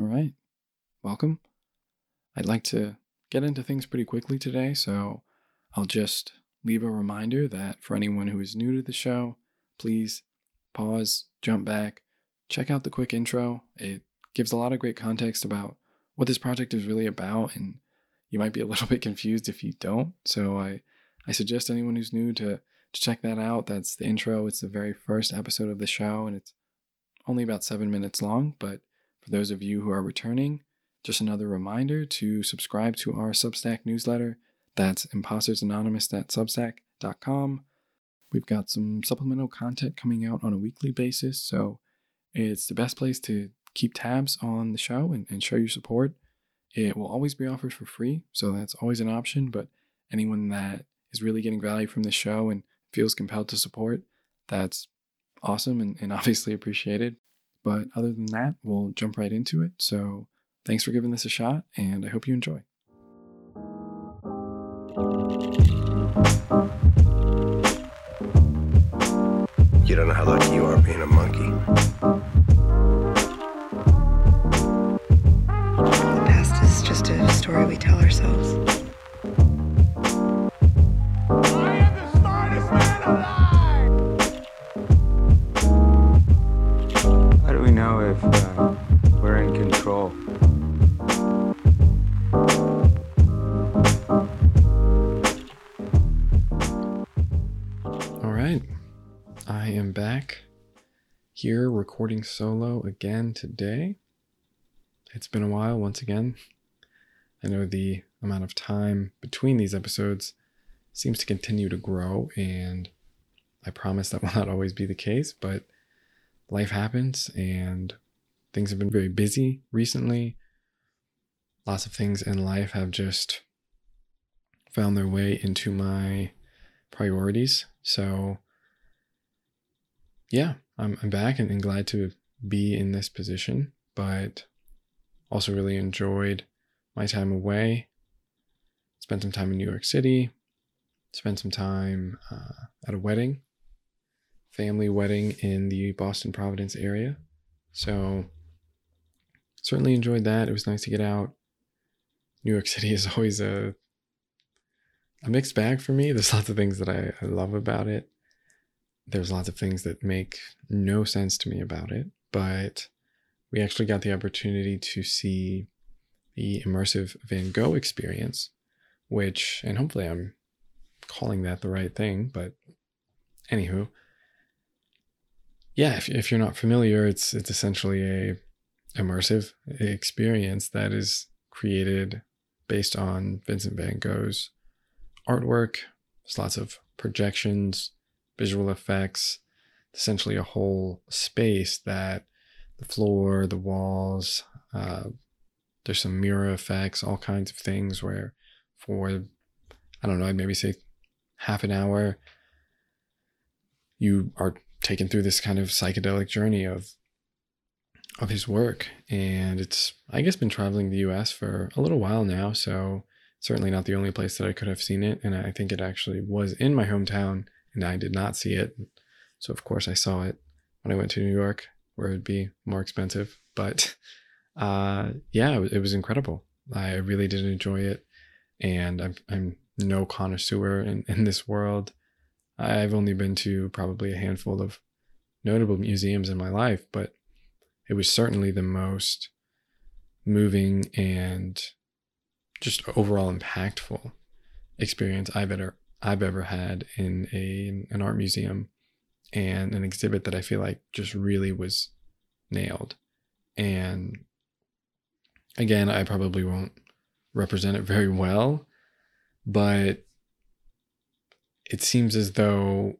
All right. Welcome. I'd like to get into things pretty quickly today, so I'll just leave a reminder that for anyone who is new to the show, please pause, jump back, check out the quick intro. It gives a lot of great context about what this project is really about, and you might be a little bit confused if you don't. So I, I suggest anyone who's new to, to check that out. That's the intro. It's the very first episode of the show, and it's only about seven minutes long, but for those of you who are returning, just another reminder to subscribe to our Substack newsletter. That's impostersanonymous.substack.com. We've got some supplemental content coming out on a weekly basis, so it's the best place to keep tabs on the show and, and show your support. It will always be offered for free, so that's always an option. But anyone that is really getting value from the show and feels compelled to support, that's awesome and, and obviously appreciated. But other than that, we'll jump right into it. So thanks for giving this a shot, and I hope you enjoy. You don't know how lucky you are being a monkey. The past is just a story we tell ourselves. Here recording solo again today. It's been a while once again. I know the amount of time between these episodes seems to continue to grow, and I promise that will not always be the case, but life happens and things have been very busy recently. Lots of things in life have just found their way into my priorities. So, yeah, I'm, I'm back and, and glad to be in this position, but also really enjoyed my time away. Spent some time in New York City, spent some time uh, at a wedding, family wedding in the Boston Providence area. So, certainly enjoyed that. It was nice to get out. New York City is always a a mixed bag for me. There's lots of things that I, I love about it. There's lots of things that make no sense to me about it. But we actually got the opportunity to see the immersive Van Gogh experience, which, and hopefully I'm calling that the right thing, but anywho, yeah, if, if you're not familiar, it's it's essentially a immersive experience that is created based on Vincent Van Gogh's artwork. There's lots of projections, visual effects, essentially a whole space that the floor, the walls, uh, there's some mirror effects, all kinds of things where for, I don't know, I'd maybe say half an hour, you are taken through this kind of psychedelic journey of of his work and it's i guess been traveling the us for a little while now so certainly not the only place that I could have seen it. And I think it actually was in my hometown and I did not see it. So, of course, I saw it when I went to New York, where it'd be more expensive. But uh, yeah, it was incredible. I really did enjoy it. And I'm, I'm no connoisseur in, in this world. I've only been to probably a handful of notable museums in my life, but it was certainly the most moving and just overall impactful experience I've ever I've ever had in a an art museum and an exhibit that I feel like just really was nailed. And again, I probably won't represent it very well, but it seems as though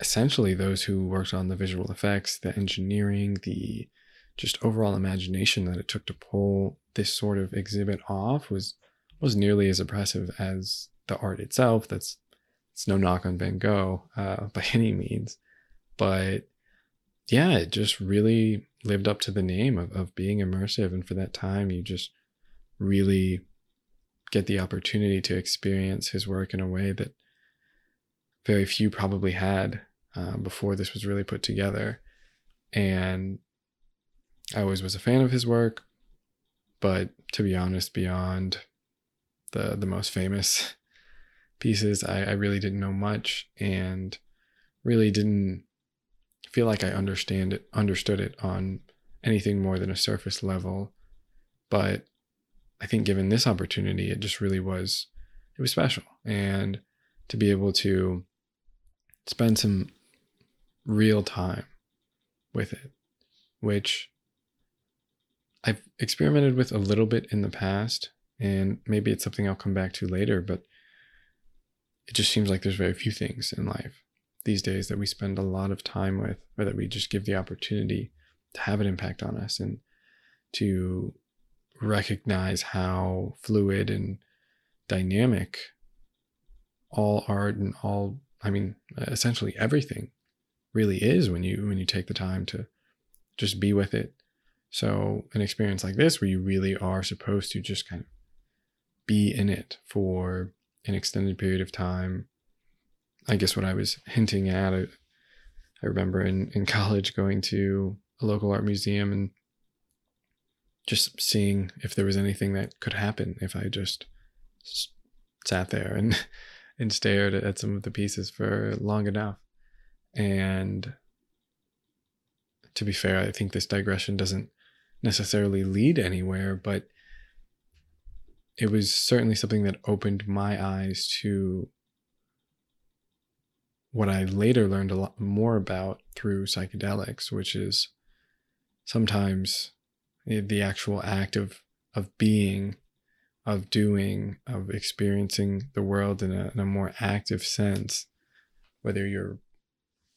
essentially those who worked on the visual effects, the engineering, the just overall imagination that it took to pull this sort of exhibit off was was nearly as impressive as the art itself. That's it's no knock on Van Gogh uh, by any means, but yeah, it just really lived up to the name of, of being immersive. And for that time, you just really get the opportunity to experience his work in a way that very few probably had uh, before this was really put together. And I always was a fan of his work, but to be honest, beyond the the most famous pieces, I, I really didn't know much and really didn't feel like I understand it understood it on anything more than a surface level. But I think given this opportunity, it just really was it was special. And to be able to spend some real time with it, which I've experimented with a little bit in the past, and maybe it's something I'll come back to later, but it just seems like there's very few things in life these days that we spend a lot of time with, or that we just give the opportunity to have an impact on us and to recognize how fluid and dynamic all art and all i mean essentially everything really is when you when you take the time to just be with it. So an experience like this where you really are supposed to just kind of be in it for an extended period of time i guess what i was hinting at i, I remember in in college going to a local art museum and just seeing if there was anything that could happen if I just sat there and and stared at some of the pieces for long enough. And to be fair, I think this digression doesn't necessarily lead anywhere, but it was certainly something that opened my eyes to what I later learned a lot more about through psychedelics, which is sometimes the actual act of of being of doing of experiencing the world in a, in a more active sense whether you're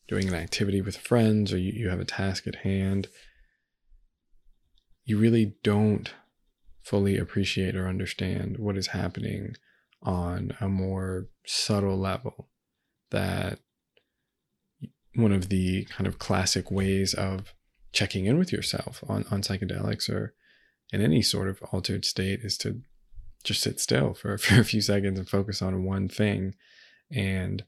doing an activity with friends or you, you have a task at hand you really don't fully appreciate or understand what is happening on a more subtle level that one of the kind of classic ways of checking in with yourself on, on psychedelics or in any sort of altered state is to just sit still for, for a few seconds and focus on one thing. And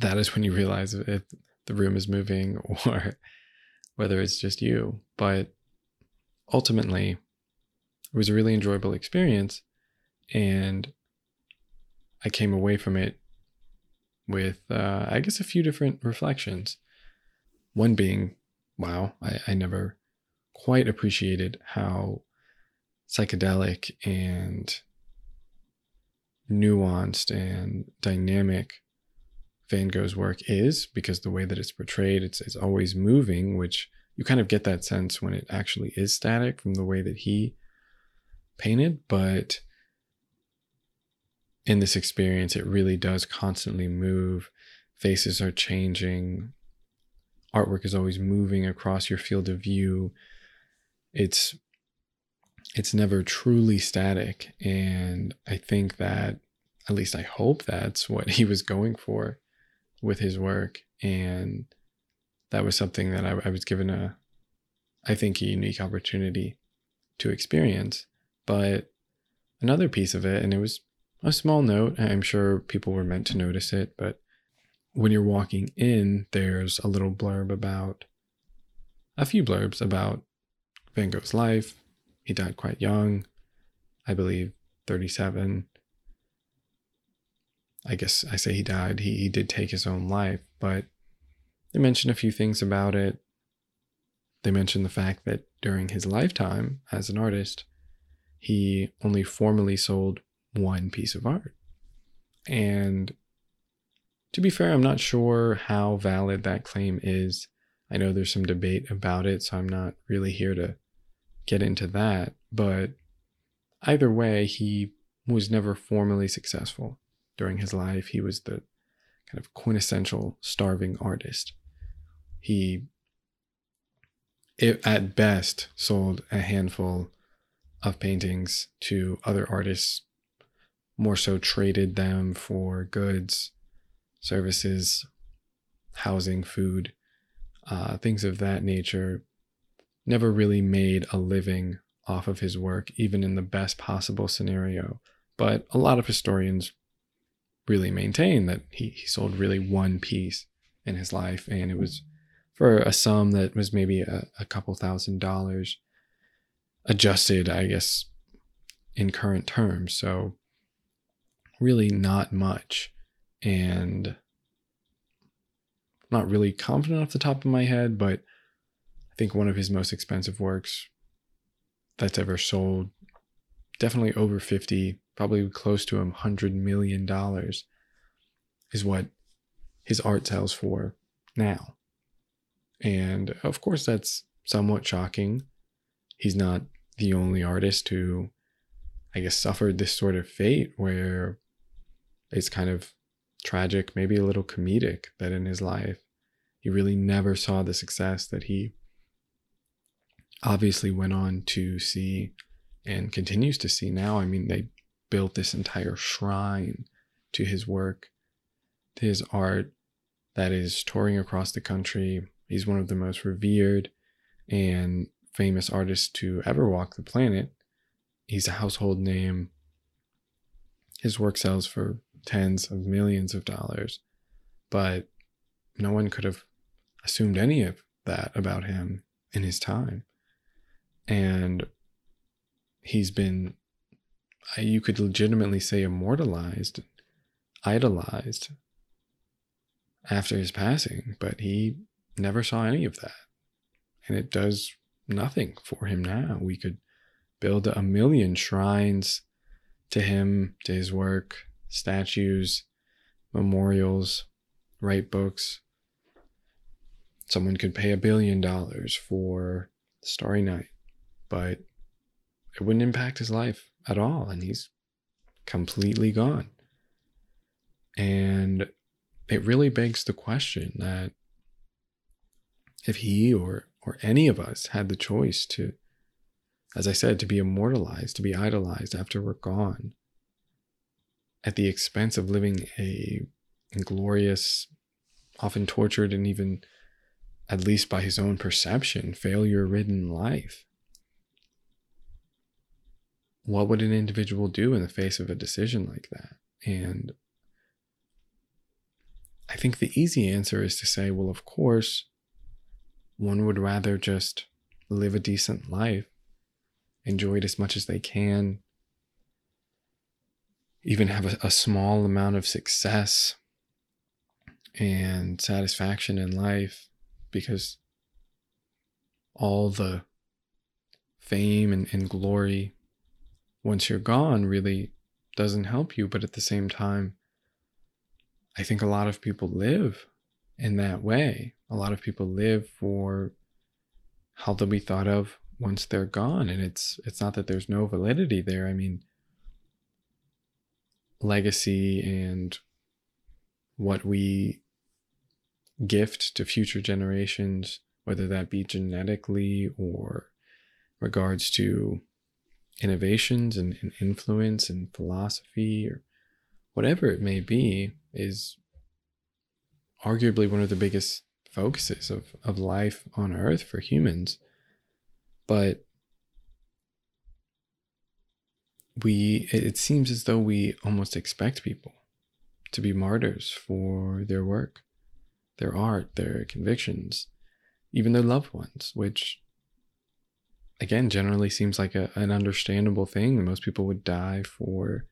that is when you realize if the room is moving or whether it's just you. But ultimately, it was a really enjoyable experience. And I came away from it with, uh, I guess, a few different reflections. One being wow, I, I never quite appreciated how psychedelic and nuanced and dynamic Van Gogh's work is because the way that it's portrayed, it's, it's always moving, which you kind of get that sense when it actually is static from the way that he painted. But in this experience, it really does constantly move. Faces are changing, artwork is always moving across your field of view. It's it's never truly static and I think that at least I hope that's what he was going for with his work and that was something that I, I was given a I think a unique opportunity to experience. But another piece of it, and it was a small note, I'm sure people were meant to notice it, but when you're walking in, there's a little blurb about a few blurbs about Van Gogh's life. He died quite young, I believe 37. I guess I say he died. He, he did take his own life, but they mention a few things about it. They mention the fact that during his lifetime as an artist, he only formally sold one piece of art. And to be fair, I'm not sure how valid that claim is. I know there's some debate about it, so I'm not really here to get into that. But either way, he was never formally successful during his life. He was the kind of quintessential starving artist. He, it, at best, sold a handful of paintings to other artists, more so traded them for goods services, housing, food, uh, things of that nature, never really made a living off of his work, even in the best possible scenario. But a lot of historians really maintain that he, he sold really one piece in his life, and it was for a sum that was maybe a, a couple thousand dollars. Adjusted, I guess, in current terms. So, really, not much. And not really confident off the top of my head, but I think one of his most expensive works that's ever sold, definitely over 50, probably close to a $100 million, is what his art sells for now. And of course, that's somewhat shocking. He's not the only artist who, I guess, suffered this sort of fate where it's kind of tragic, maybe a little comedic that in his life, he really never saw the success that he obviously went on to see and continues to see now. I mean, they built this entire shrine to his work, to his art that is touring across the country. He's one of the most revered and famous artist to ever walk the planet. He's a household name. His work sells for tens of millions of dollars, but no one could have assumed any of that about him in his time. And he's been, you could legitimately say, immortalized, idolized after his passing, but he never saw any of that. And it does nothing for him now. We could build a million shrines to him, to his work, statues, memorials, write books. Someone could pay a billion dollars for Starry Night, but it wouldn't impact his life at all. And he's completely gone. And it really begs the question that if he or or any of us had the choice to as i said to be immortalized to be idolized after we're gone. At the expense of living a inglorious often tortured and even at least by his own perception failure ridden life. What would an individual do in the face of a decision like that? And I think the easy answer is to say, well, of course, one would rather just live a decent life, enjoy it as much as they can, even have a, a small amount of success and satisfaction in life because all the fame and, and glory once you're gone really doesn't help you but at the same time I think a lot of people live in that way. A lot of people live for how they'll be thought of once they're gone. And it's it's not that there's no validity there. I mean legacy and what we gift to future generations, whether that be genetically or regards to innovations and, and influence and philosophy or whatever it may be, is arguably one of the biggest focuses of, of life on earth for humans. But we it seems as though we almost expect people to be martyrs for their work, their art, their convictions, even their loved ones, which again generally seems like a, an understandable thing. Most people would die for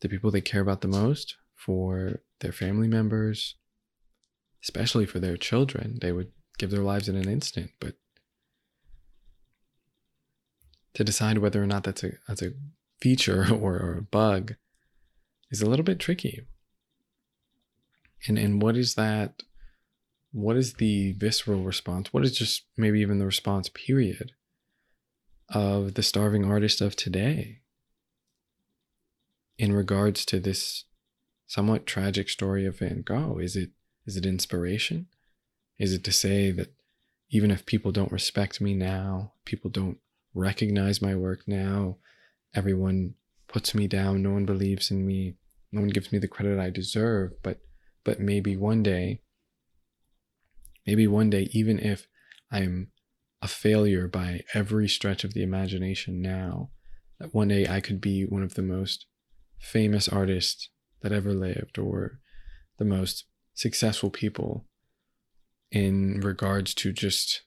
the people they care about the most, for their family members, especially for their children. They would give their lives in an instant, but to decide whether or not that's a that's a feature or, or a bug is a little bit tricky. And and what is that what is the visceral response? What is just maybe even the response period of the starving artist of today in regards to this somewhat tragic story of Van Gogh? Is it is it inspiration? Is it to say that even if people don't respect me now, people don't recognize my work now, everyone puts me down, no one believes in me, no one gives me the credit I deserve, but but maybe one day maybe one day even if I'm a failure by every stretch of the imagination now, that one day I could be one of the most famous artists that ever lived or the most successful people in regards to just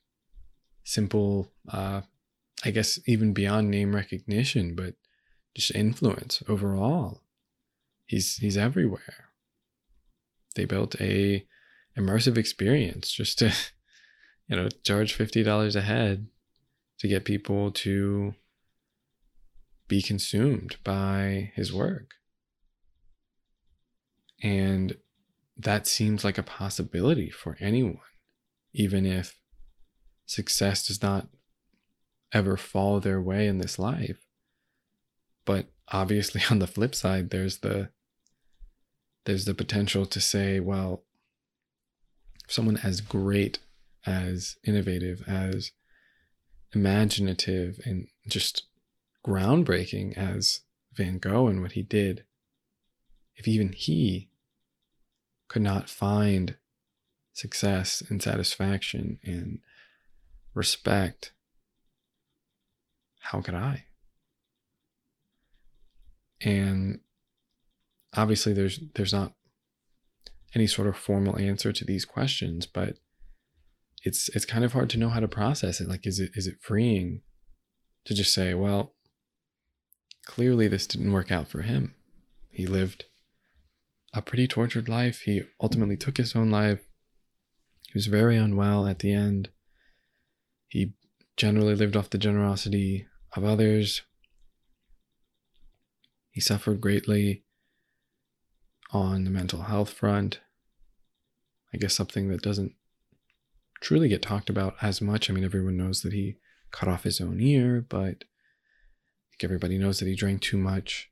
simple uh, I guess even beyond name recognition, but just influence overall. He's he's everywhere. They built a immersive experience just to, you know, charge fifty dollars a head to get people to be consumed by his work. And that seems like a possibility for anyone, even if success does not ever fall their way in this life. But obviously on the flip side there's the there's the potential to say, well, someone as great as innovative as imaginative and just groundbreaking as Van Gogh and what he did, if even he could not find success and satisfaction and respect, how could I? And obviously there's there's not any sort of formal answer to these questions, but it's it's kind of hard to know how to process it. Like is it is it freeing to just say, well, clearly this didn't work out for him. He lived a pretty tortured life. He ultimately took his own life. He was very unwell at the end. He generally lived off the generosity of others. He suffered greatly on the mental health front. I guess something that doesn't truly get talked about as much. I mean, everyone knows that he cut off his own ear, but everybody knows that he drank too much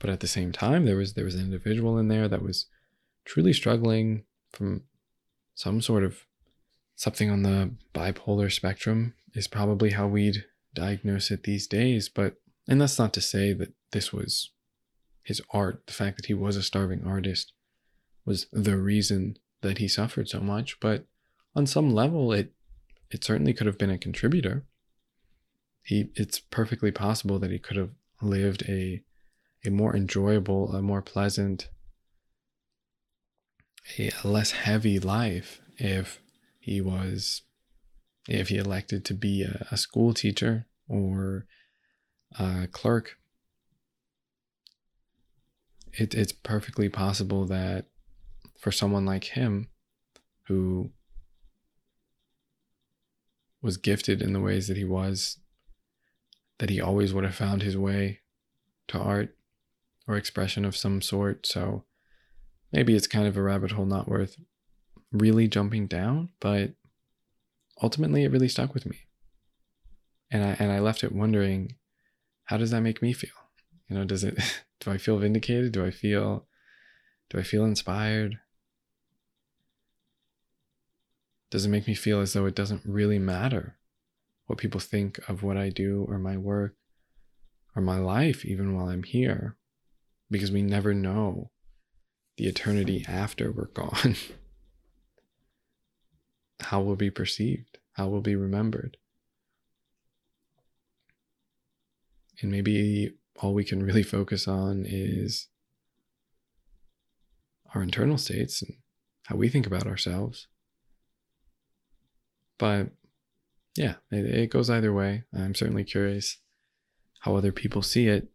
but at the same time there was there was an individual in there that was truly struggling from some sort of something on the bipolar spectrum is probably how we'd diagnose it these days. But and that's not to say that this was his art. The fact that he was a starving artist was the reason that he suffered so much. But on some level it it certainly could have been a contributor. He it's perfectly possible that he could have lived a a more enjoyable, a more pleasant, a less heavy life if he was, if he elected to be a, a school teacher or a clerk. It, it's perfectly possible that for someone like him who was gifted in the ways that he was, that he always would have found his way to art or expression of some sort. So maybe it's kind of a rabbit hole not worth really jumping down, but ultimately it really stuck with me. And I and I left it wondering, how does that make me feel? You know, does it do I feel vindicated? Do I feel do I feel inspired? Does it make me feel as though it doesn't really matter what people think of what I do or my work or my life, even while I'm here? Because we never know the eternity after we're gone. how we'll be perceived, how we'll be remembered. And maybe all we can really focus on is our internal states and how we think about ourselves. But yeah, it, it goes either way. I'm certainly curious how other people see it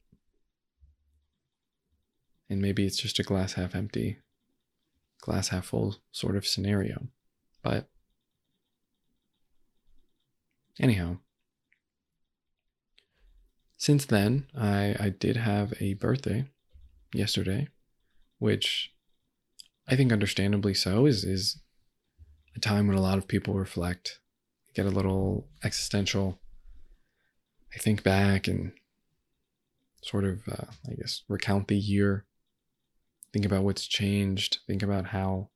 and maybe it's just a glass half empty, glass half full sort of scenario. But anyhow, since then, I, I did have a birthday yesterday, which I think understandably so is is a time when a lot of people reflect, get a little existential. I think back and sort of, uh, I guess, recount the year think about what's changed, think about how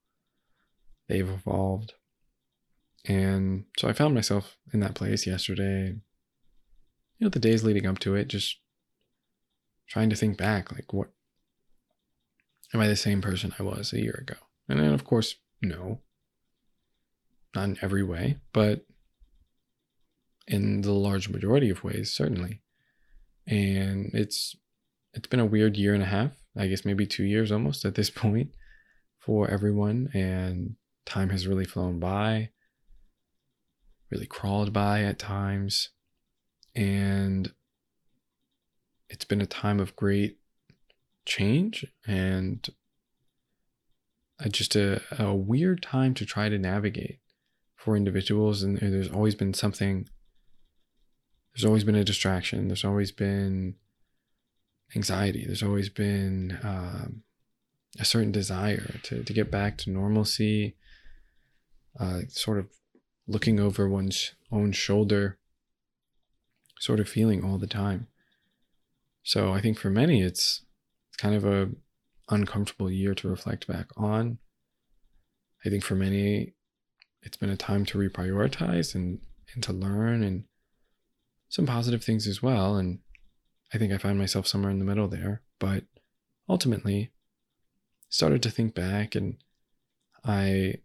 they've evolved. And so I found myself in that place yesterday. You know, the days leading up to it, just trying to think back like, what am I the same person I was a year ago? And then, of course, no, not in every way, but in the large majority of ways, certainly. And it's it's been a weird year and a half I guess maybe two years almost at this point for everyone, and time has really flown by. really crawled by at times. And it's been a time of great change and just a, a weird time to try to navigate for individuals. And there's always been something, there's always been a distraction, there's always been anxiety, there's always been um, a certain desire to, to get back to normalcy, uh, sort of looking over one's own shoulder, sort of feeling all the time. So I think for many, it's kind of a uncomfortable year to reflect back on. I think for many, it's been a time to reprioritize and and to learn and some positive things as well. And I think I find myself somewhere in the middle there. But ultimately, started to think back and I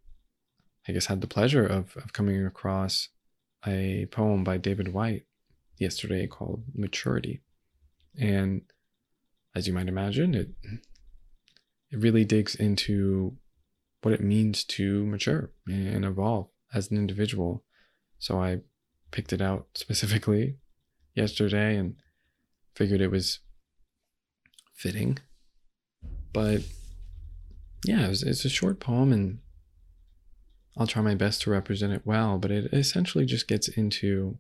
I guess had the pleasure of, of coming across a poem by David Whyte yesterday called Maturity. And as you might imagine, it it really digs into what it means to mature and evolve as an individual. So I picked it out specifically yesterday and figured it was fitting. But yeah, it's a short poem and I'll try my best to represent it well, but it essentially just gets into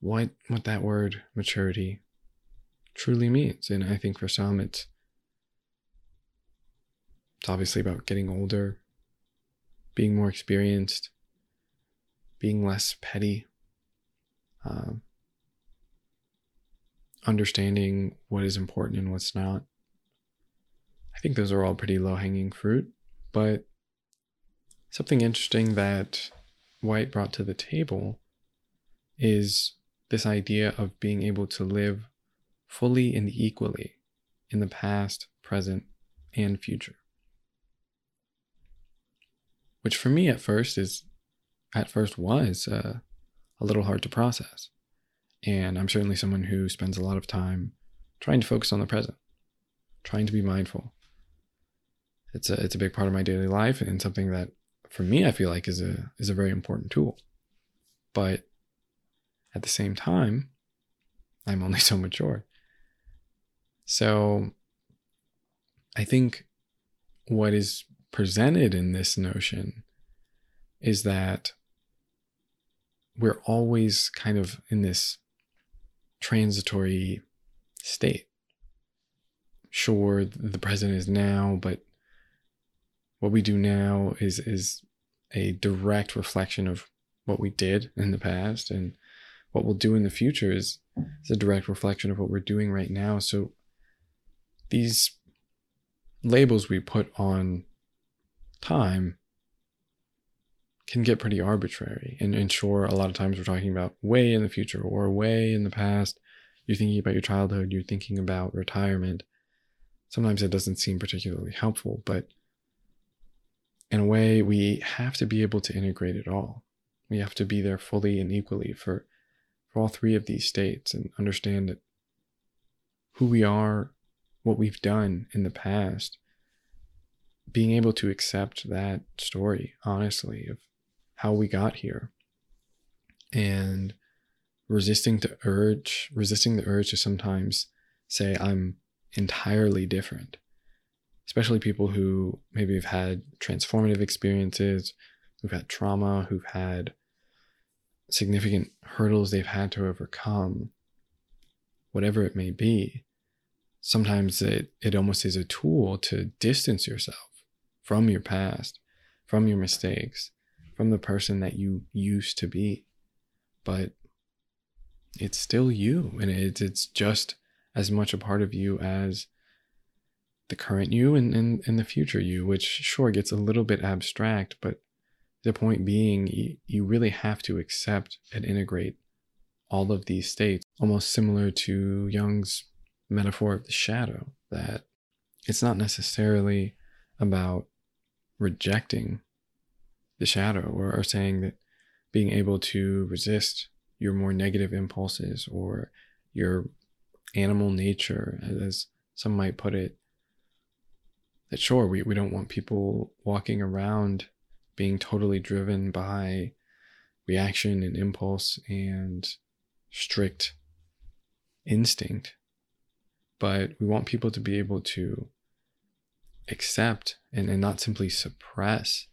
what what that word maturity truly means. And I think for some it's it's obviously about getting older, being more experienced, being less petty, um, understanding what is important and what's not. I think those are all pretty low hanging fruit, but something interesting that Whyte brought to the table is this idea of being able to live fully and equally in the past, present, and future. Which for me at first is, at first was uh, a little hard to process. And I'm certainly someone who spends a lot of time trying to focus on the present, trying to be mindful. It's a, it's a big part of my daily life and something that for me I feel like is a is a very important tool. But at the same time, I'm only so mature. So I think what is presented in this notion is that we're always kind of in this transitory state. Sure, the present is now, but what we do now is is a direct reflection of what we did in the past and what we'll do in the future is, is a direct reflection of what we're doing right now so these labels we put on time can get pretty arbitrary and, and sure a lot of times we're talking about way in the future or way in the past you're thinking about your childhood you're thinking about retirement sometimes it doesn't seem particularly helpful but in a way, we have to be able to integrate it all. We have to be there fully and equally for, for all three of these states and understand that who we are, what we've done in the past, being able to accept that story honestly of how we got here and resisting to urge resisting the urge to sometimes say i'm entirely different especially people who maybe have had transformative experiences, who've had trauma, who've had significant hurdles they've had to overcome, whatever it may be. Sometimes it, it almost is a tool to distance yourself from your past, from your mistakes, from the person that you used to be. But it's still you, and it's, it's just as much a part of you as the current you and, and, and the future you, which sure gets a little bit abstract, but the point being, you, you really have to accept and integrate all of these states, almost similar to Jung's metaphor of the shadow, that it's not necessarily about rejecting the shadow or, or saying that being able to resist your more negative impulses or your animal nature, as some might put it, that sure we, we don't want people walking around being totally driven by reaction and impulse and strict instinct. But we want people to be able to accept and, and not simply suppress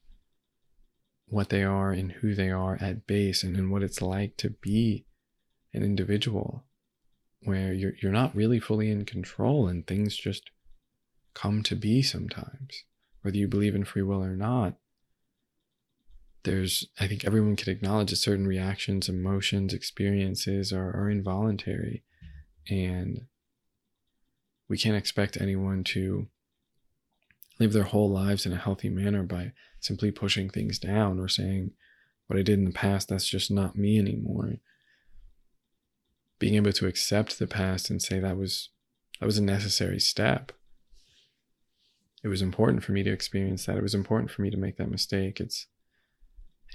what they are and who they are at base and, and what it's like to be an individual where you're you're not really fully in control and things just come to be sometimes. Whether you believe in free will or not there's i think everyone can acknowledge that certain reactions emotions experiences are, are involuntary and we can't expect anyone to live their whole lives in a healthy manner by simply pushing things down or saying what i did in the past that's just not me anymore. Being able to accept the past and say that was that was a necessary step. It was important for me to experience that. It was important for me to make that mistake. It's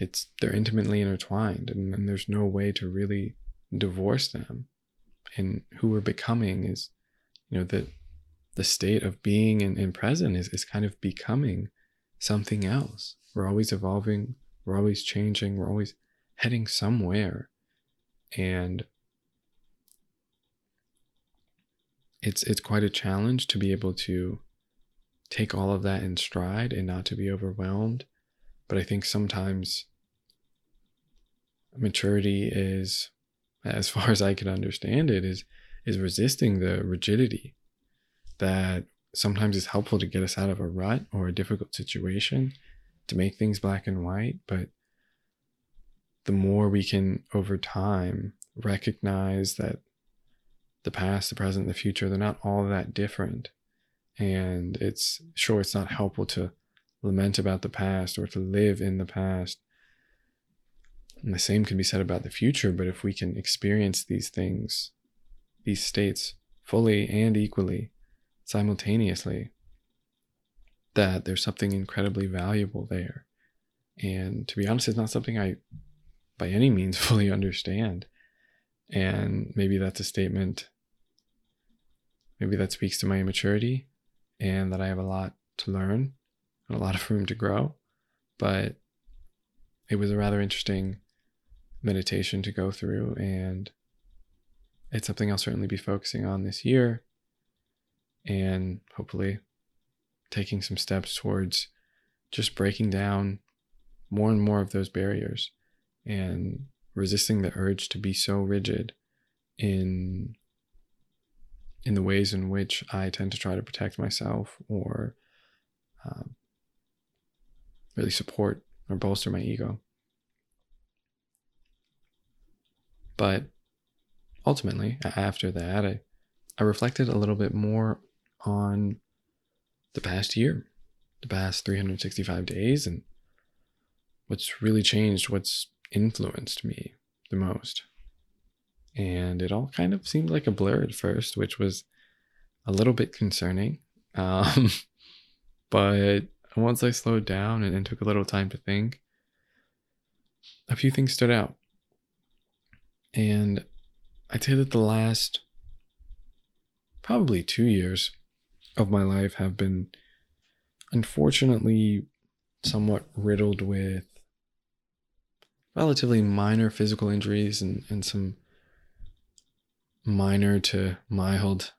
it's they're intimately intertwined and, and there's no way to really divorce them. And who we're becoming is you know that the state of being and, and present is, is kind of becoming something else. We're always evolving we're always changing we're always heading somewhere. And it's it's quite a challenge to be able to take all of that in stride and not to be overwhelmed. But i think sometimes maturity is as far as i can understand it is is resisting the rigidity that sometimes it's helpful to get us out of a rut or a difficult situation to make things black and white but the more we can over time recognize that the past, the present, the future, they're not all that different. And it's sure it's not helpful to lament about the past or to live in the past. And the same can be said about the future, but if we can experience these things, these states fully and equally, simultaneously, that there's something incredibly valuable there. And to be honest, it's not something I by any means fully understand. And maybe that's a statement maybe that speaks to my immaturity and that I have a lot to learn and a lot of room to grow. But it was a rather interesting meditation to go through, and it's something I'll certainly be focusing on this year and hopefully taking some steps towards just breaking down more and more of those barriers and resisting the urge to be so rigid in in the ways in which I tend to try to protect myself or um, really support or bolster my ego. But ultimately, after that, I, I reflected a little bit more on the past year, the past 365 days, and what's really changed, what's influenced me the most and it all kind of seemed like a blur at first, which was a little bit concerning. Um, but once I slowed down and, and took a little time to think, a few things stood out. And I'd say that the last probably two years of my life have been unfortunately somewhat riddled with relatively minor physical injuries and, and some minor to mild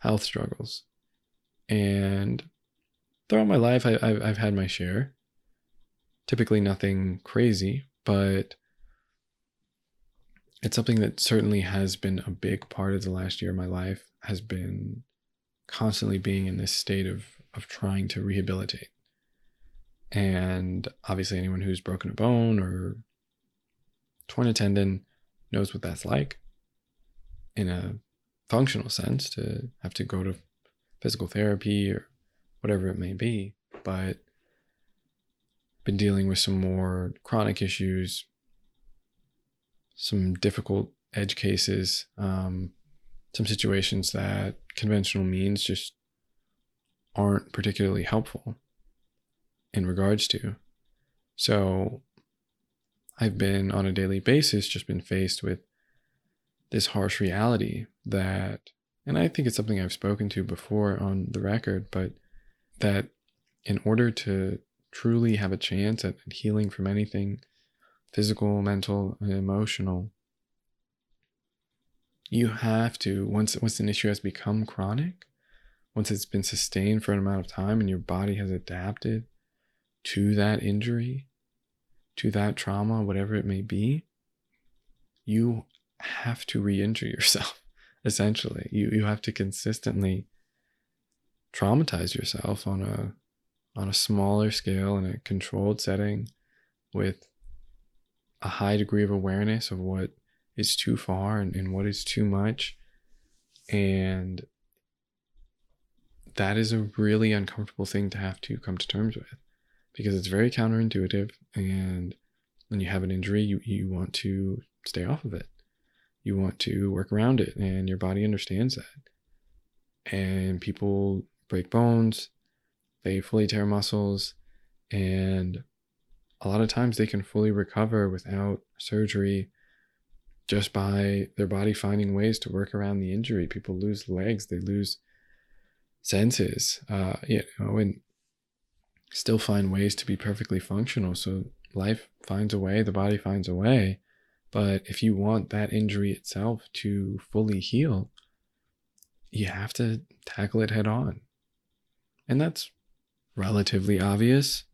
health struggles. And throughout my life, I, have I've had my share. Typically, nothing crazy, but it's something that certainly has been a big part of the last year of my life, has been constantly being in this state of, of trying to rehabilitate. And obviously, anyone who's broken a bone or torn a tendon knows what that's like in a functional sense to have to go to physical therapy or whatever it may be, but been dealing with some more chronic issues, some difficult edge cases, um, some situations that conventional means just aren't particularly helpful in regards to. So I've been on a daily basis just been faced with this harsh reality that, and I think it's something I've spoken to before on the record, but that in order to truly have a chance at healing from anything, physical, mental, and emotional. You have to once once an issue has become chronic, once it's been sustained for an amount of time and your body has adapted to that injury, to that trauma, whatever it may be, you have to re-injure yourself essentially. You you have to consistently traumatize yourself on a on a smaller scale in a controlled setting with a high degree of awareness of what is too far and, and what is too much. And that is a really uncomfortable thing to have to come to terms with because it's very counterintuitive. And when you have an injury, you, you want to stay off of it. You want to work around it, and your body understands that. And people break bones, they fully tear muscles, and a lot of times they can fully recover without surgery just by their body finding ways to work around the injury. People lose legs, they lose senses, uh, you know, and still find ways to be perfectly functional. So life finds a way, the body finds a way. But if you want that injury itself to fully heal, you have to tackle it head on. And that's relatively obvious,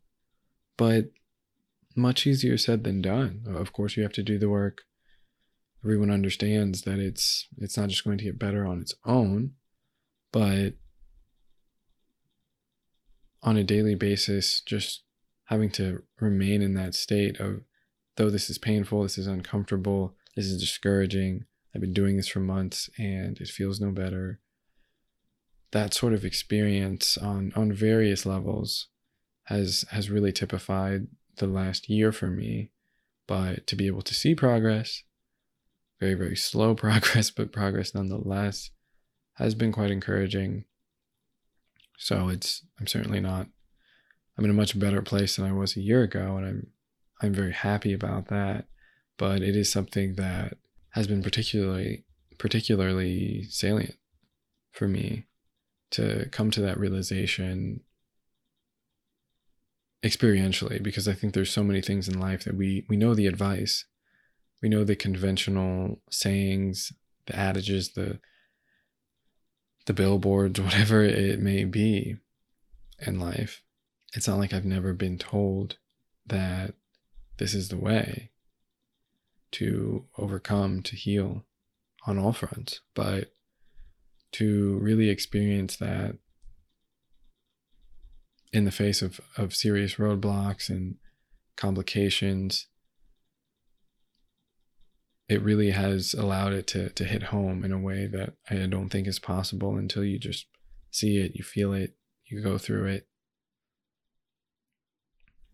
but much easier said than done. Of course, you have to do the work. Everyone understands that it's it's not just going to get better on its own, but on a daily basis, just having to remain in that state of though this is painful, this is uncomfortable, this is discouraging. I've been doing this for months and it feels no better. That sort of experience on on various levels has has really typified the last year for me. But to be able to see progress, very, very slow progress, but progress nonetheless, has been quite encouraging. So it's I'm certainly not I'm in a much better place than I was a year ago, and I'm I'm very happy about that. But it is something that has been particularly particularly salient for me to come to that realization experientially because I think there's so many things in life that we we know the advice. We know the conventional sayings, the adages, the the billboards, whatever it may be in life. It's not like I've never been told that this is the way to overcome, to heal on all fronts, but to really experience that in the face of, of serious roadblocks and complications, it really has allowed it to, to hit home in a way that I don't think is possible until you just see it, you feel it, you go through it.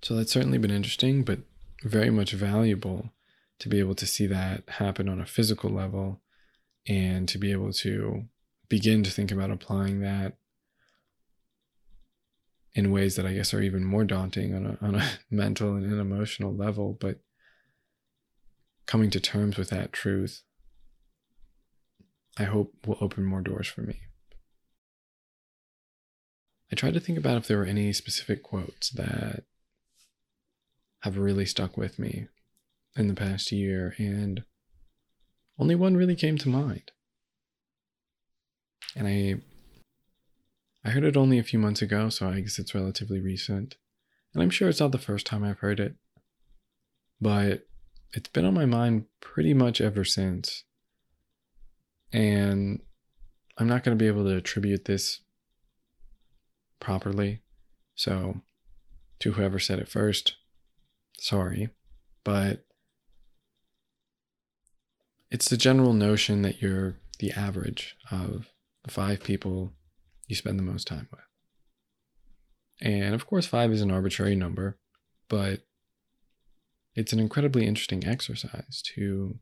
So that's certainly been interesting, but very much valuable to be able to see that happen on a physical level and to be able to begin to think about applying that in ways that I guess are even more daunting on a, on a mental and an emotional level. But coming to terms with that truth, I hope will open more doors for me. I tried to think about if there were any specific quotes that have really stuck with me in the past year, and only one really came to mind. And I I heard it only a few months ago, so I guess it's relatively recent. And I'm sure it's not the first time I've heard it. But it's been on my mind pretty much ever since. And I'm not going to be able to attribute this properly. So, to whoever said it first, sorry, but it's the general notion that you're the average of the five people you spend the most time with. And of course, five is an arbitrary number, but it's an incredibly interesting exercise to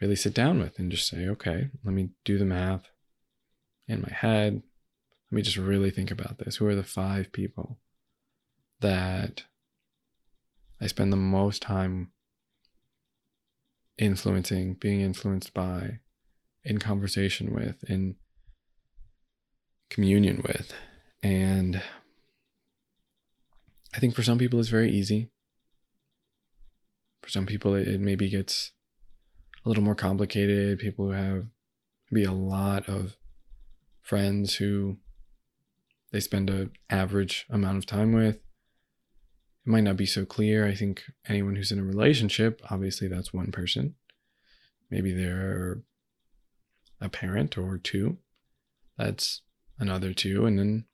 really sit down with and just say, okay, let me do the math in my head. Let me just really think about this. Who are the five people that I spend the most time influencing, being influenced by, in conversation with, in communion with. And I think for some people it's very easy. For some people, it, it maybe gets a little more complicated. People who have maybe a lot of friends who they spend an average amount of time with. It might not be so clear. I think anyone who's in a relationship, obviously, that's one person. Maybe they're a parent or two. That's another two. And then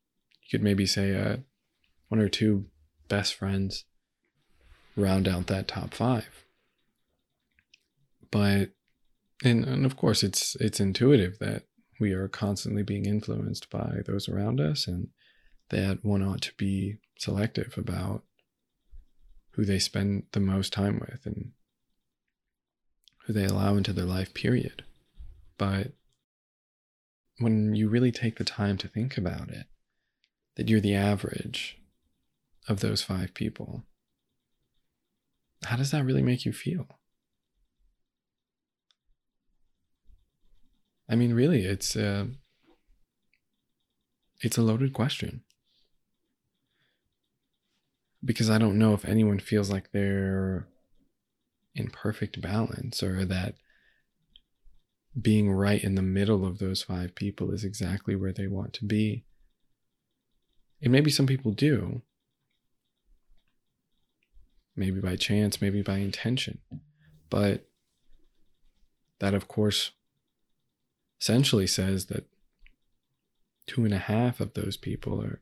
you could maybe say uh, one or two best friends round out that top five. But and, and of course it's it's intuitive that we are constantly being influenced by those around us and that one ought to be selective about who they spend the most time with and who they allow into their life period but when you really take the time to think about it that you're the average of those five people how does that really make you feel I mean, really, it's uh, it's a loaded question because I don't know if anyone feels like they're in perfect balance or that being right in the middle of those five people is exactly where they want to be. And maybe some people do. Maybe by chance, maybe by intention. But that, of course, essentially says that two and a half of those people are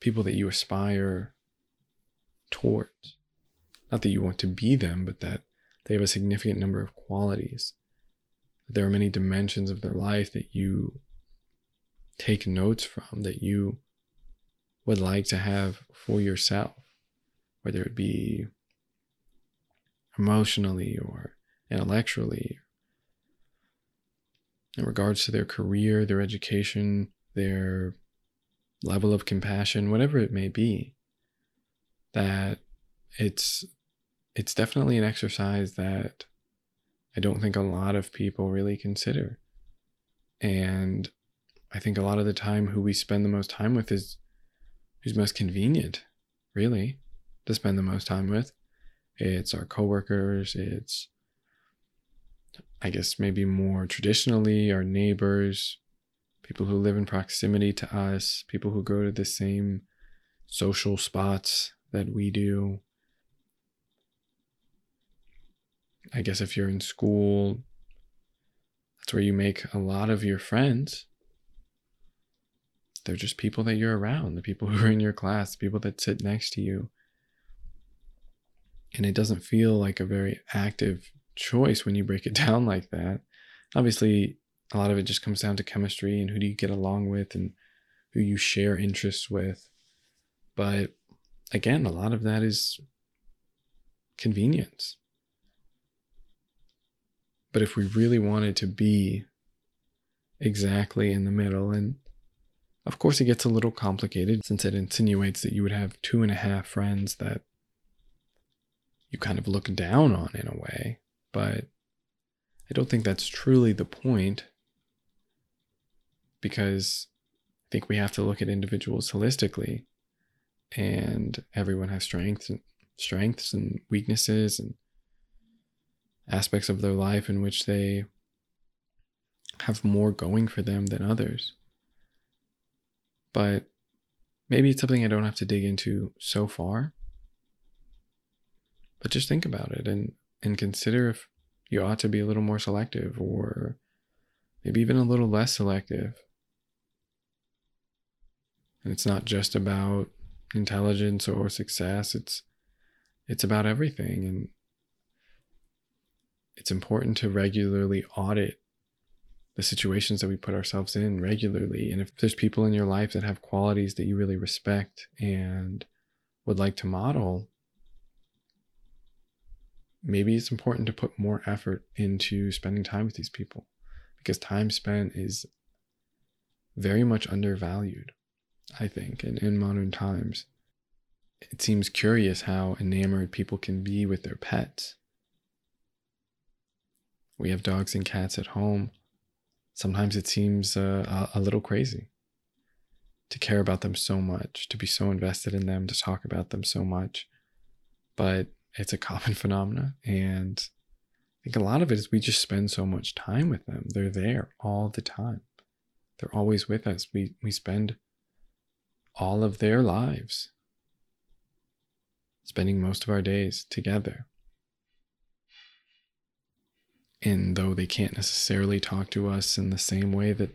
people that you aspire towards. Not that you want to be them, but that they have a significant number of qualities. There are many dimensions of their life that you take notes from, that you would like to have for yourself, whether it be emotionally or intellectually in regards to their career, their education, their level of compassion, whatever it may be, that it's it's definitely an exercise that I don't think a lot of people really consider. And I think a lot of the time who we spend the most time with is who's most convenient, really, to spend the most time with. It's our coworkers, it's I guess maybe more traditionally, our neighbors, people who live in proximity to us, people who go to the same social spots that we do. I guess if you're in school, that's where you make a lot of your friends. They're just people that you're around, the people who are in your class, the people that sit next to you. And it doesn't feel like a very active choice when you break it down like that. Obviously, a lot of it just comes down to chemistry and who do you get along with and who you share interests with. But again, a lot of that is convenience. But if we really wanted to be exactly in the middle, and of course it gets a little complicated since it insinuates that you would have two and a half friends that you kind of look down on in a way but I don't think that's truly the point because I think we have to look at individuals holistically and everyone has strengths and strengths and weaknesses and aspects of their life in which they have more going for them than others. But maybe it's something I don't have to dig into so far. But just think about it and and consider if you ought to be a little more selective or maybe even a little less selective. And it's not just about intelligence or success, it's it's about everything and it's important to regularly audit the situations that we put ourselves in regularly. And if there's people in your life that have qualities that you really respect and would like to model, maybe it's important to put more effort into spending time with these people because time spent is very much undervalued, I think, in, in modern times. It seems curious how enamored people can be with their pets. We have dogs and cats at home. Sometimes it seems uh, a, a little crazy to care about them so much, to be so invested in them, to talk about them so much. But it's a common phenomena. And I think a lot of it is we just spend so much time with them. They're there all the time. They're always with us. We we spend all of their lives spending most of our days together. And though they can't necessarily talk to us in the same way that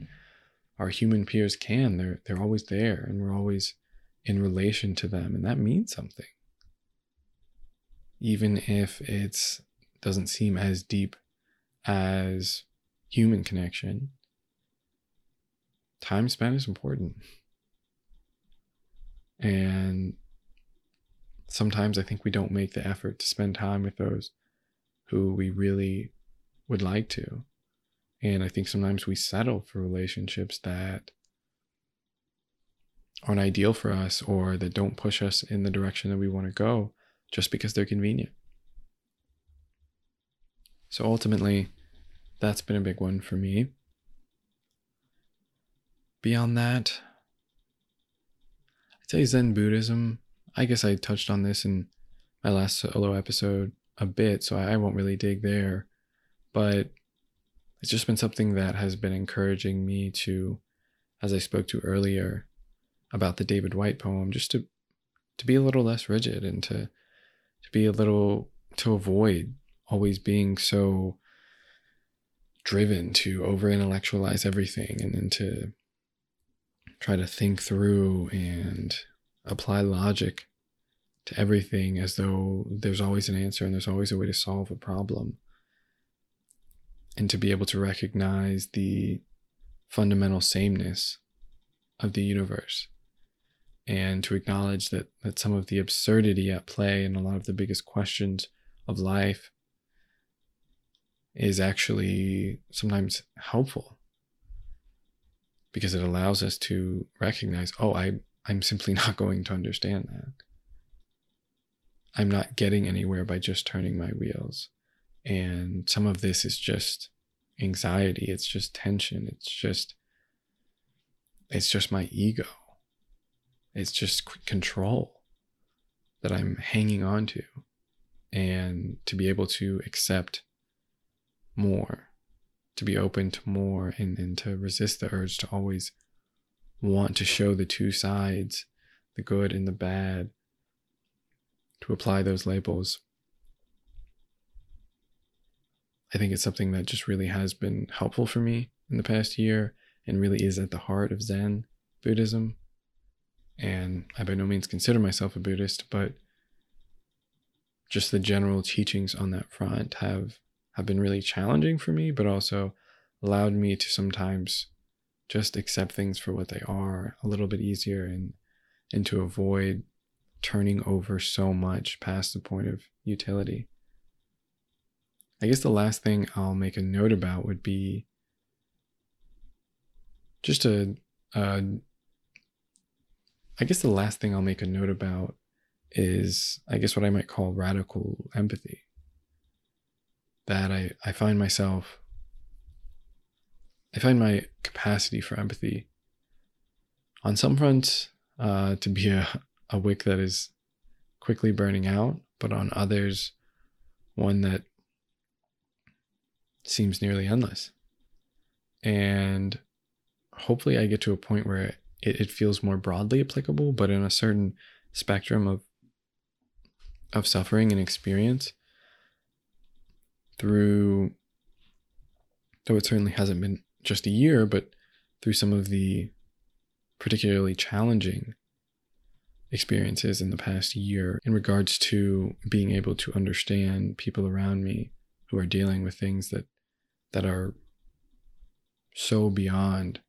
our human peers can, they're they're always there and we're always in relation to them and that means something. Even if it doesn't seem as deep as human connection, time spent is important. And sometimes I think we don't make the effort to spend time with those who we really would like to. And I think sometimes we settle for relationships that aren't ideal for us or that don't push us in the direction that we want to go just because they're convenient. So ultimately, that's been a big one for me. Beyond that, I'd say Zen Buddhism. I guess I touched on this in my last solo episode a bit, so I won't really dig there. But it's just been something that has been encouraging me to, as I spoke to earlier about the David Whyte poem, just to to be a little less rigid and to to be a little to avoid always being so driven to over intellectualize everything and then to try to think through and apply logic to everything as though there's always an answer and there's always a way to solve a problem. And to be able to recognize the fundamental sameness of the universe and to acknowledge that, that some of the absurdity at play and a lot of the biggest questions of life is actually sometimes helpful because it allows us to recognize oh i i'm simply not going to understand that. I'm not getting anywhere by just turning my wheels. And some of this is just anxiety. It's just tension. It's just it's just my ego it's just control that i'm hanging on to and to be able to accept more, to be open to more, and, and to resist the urge to always want to show the two sides, the good and the bad, to apply those labels. I think it's something that just really has been helpful for me in the past year and really is at the heart of Zen Buddhism. And I by no means consider myself a Buddhist, but just the general teachings on that front have have been really challenging for me, but also allowed me to sometimes just accept things for what they are a little bit easier and and to avoid turning over so much past the point of utility. I guess the last thing I'll make a note about would be just a, a I guess the last thing I'll make a note about is I guess what I might call radical empathy that I, I find myself, I find my capacity for empathy on some fronts uh, to be a, a wick that is quickly burning out, but on others, one that seems nearly endless. And hopefully, I get to a point where it, it feels more broadly applicable, but in a certain spectrum of of suffering and experience through, though it certainly hasn't been just a year, but through some of the particularly challenging experiences in the past year in regards to being able to understand people around me who are dealing with things that that are so beyond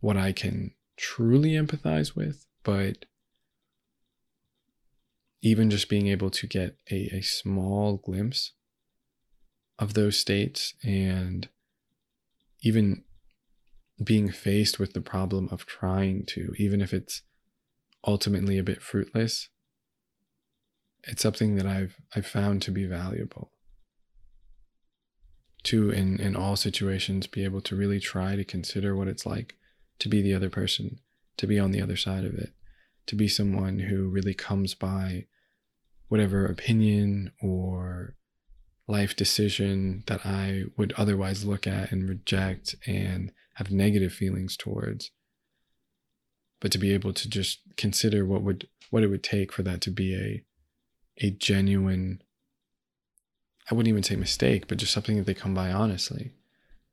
what I can truly empathize with, but even just being able to get a, a small glimpse of those states and even being faced with the problem of trying to, even if it's ultimately a bit fruitless, it's something that I've I've found to be valuable. To in, in all situations be able to really try to consider what it's like to be the other person, to be on the other side of it, to be someone who really comes by whatever opinion or life decision that I would otherwise look at and reject and have negative feelings towards. But to be able to just consider what would what it would take for that to be a a genuine I wouldn't even say mistake, but just something that they come by honestly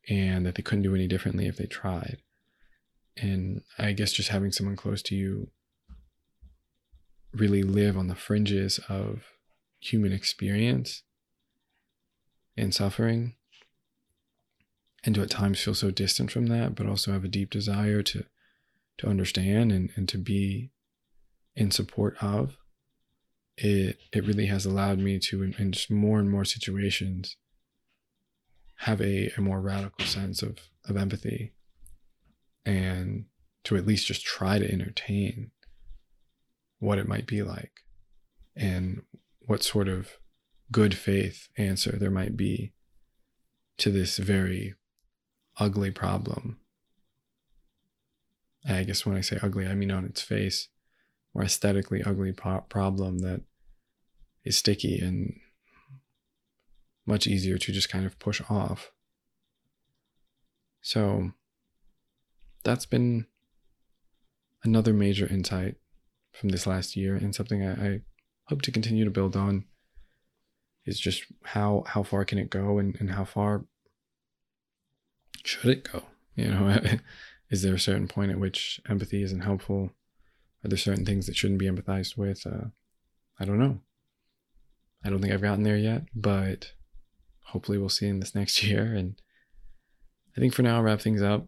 and that they couldn't do any differently if they tried. And I guess just having someone close to you really live on the fringes of human experience and suffering. And to at times feel so distant from that but also have a deep desire to to understand and, and to be in support of it it really has allowed me to in, in just more and more situations have a, a more radical sense of of empathy and to at least just try to entertain what it might be like and what sort of good faith answer there might be to this very ugly problem. I guess when I say ugly, I mean on its face, or aesthetically ugly problem that is sticky and much easier to just kind of push off. So that's been another major insight from this last year and something I, I hope to continue to build on is just how how far can it go and, and how far should it go? You know is there a certain point at which empathy isn't helpful? Are there certain things that shouldn't be empathized with? Uh, i don't know. I don't think i've gotten there yet but hopefully we'll see in this next year. And i think for now I'll wrap things up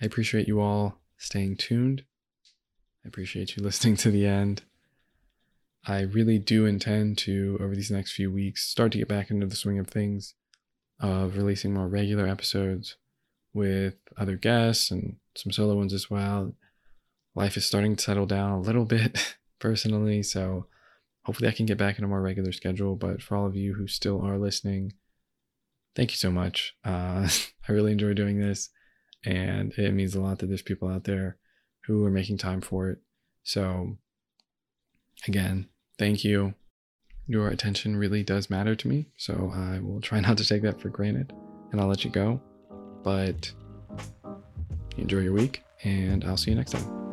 i appreciate you all staying tuned I appreciate you listening to the end. I really do intend to, over these next few weeks, start to get back into the swing of things, of releasing more regular episodes with other guests and some solo ones as well. Life is starting to settle down a little bit personally, so hopefully I can get back in a more regular schedule. But for all of you who still are listening, thank you so much. Uh, I really enjoy doing this, and it means a lot that there's people out there who are making time for it. So, again, thank you. Your attention really does matter to me. So, I will try not to take that for granted and I'll let you go. But enjoy your week and I'll see you next time.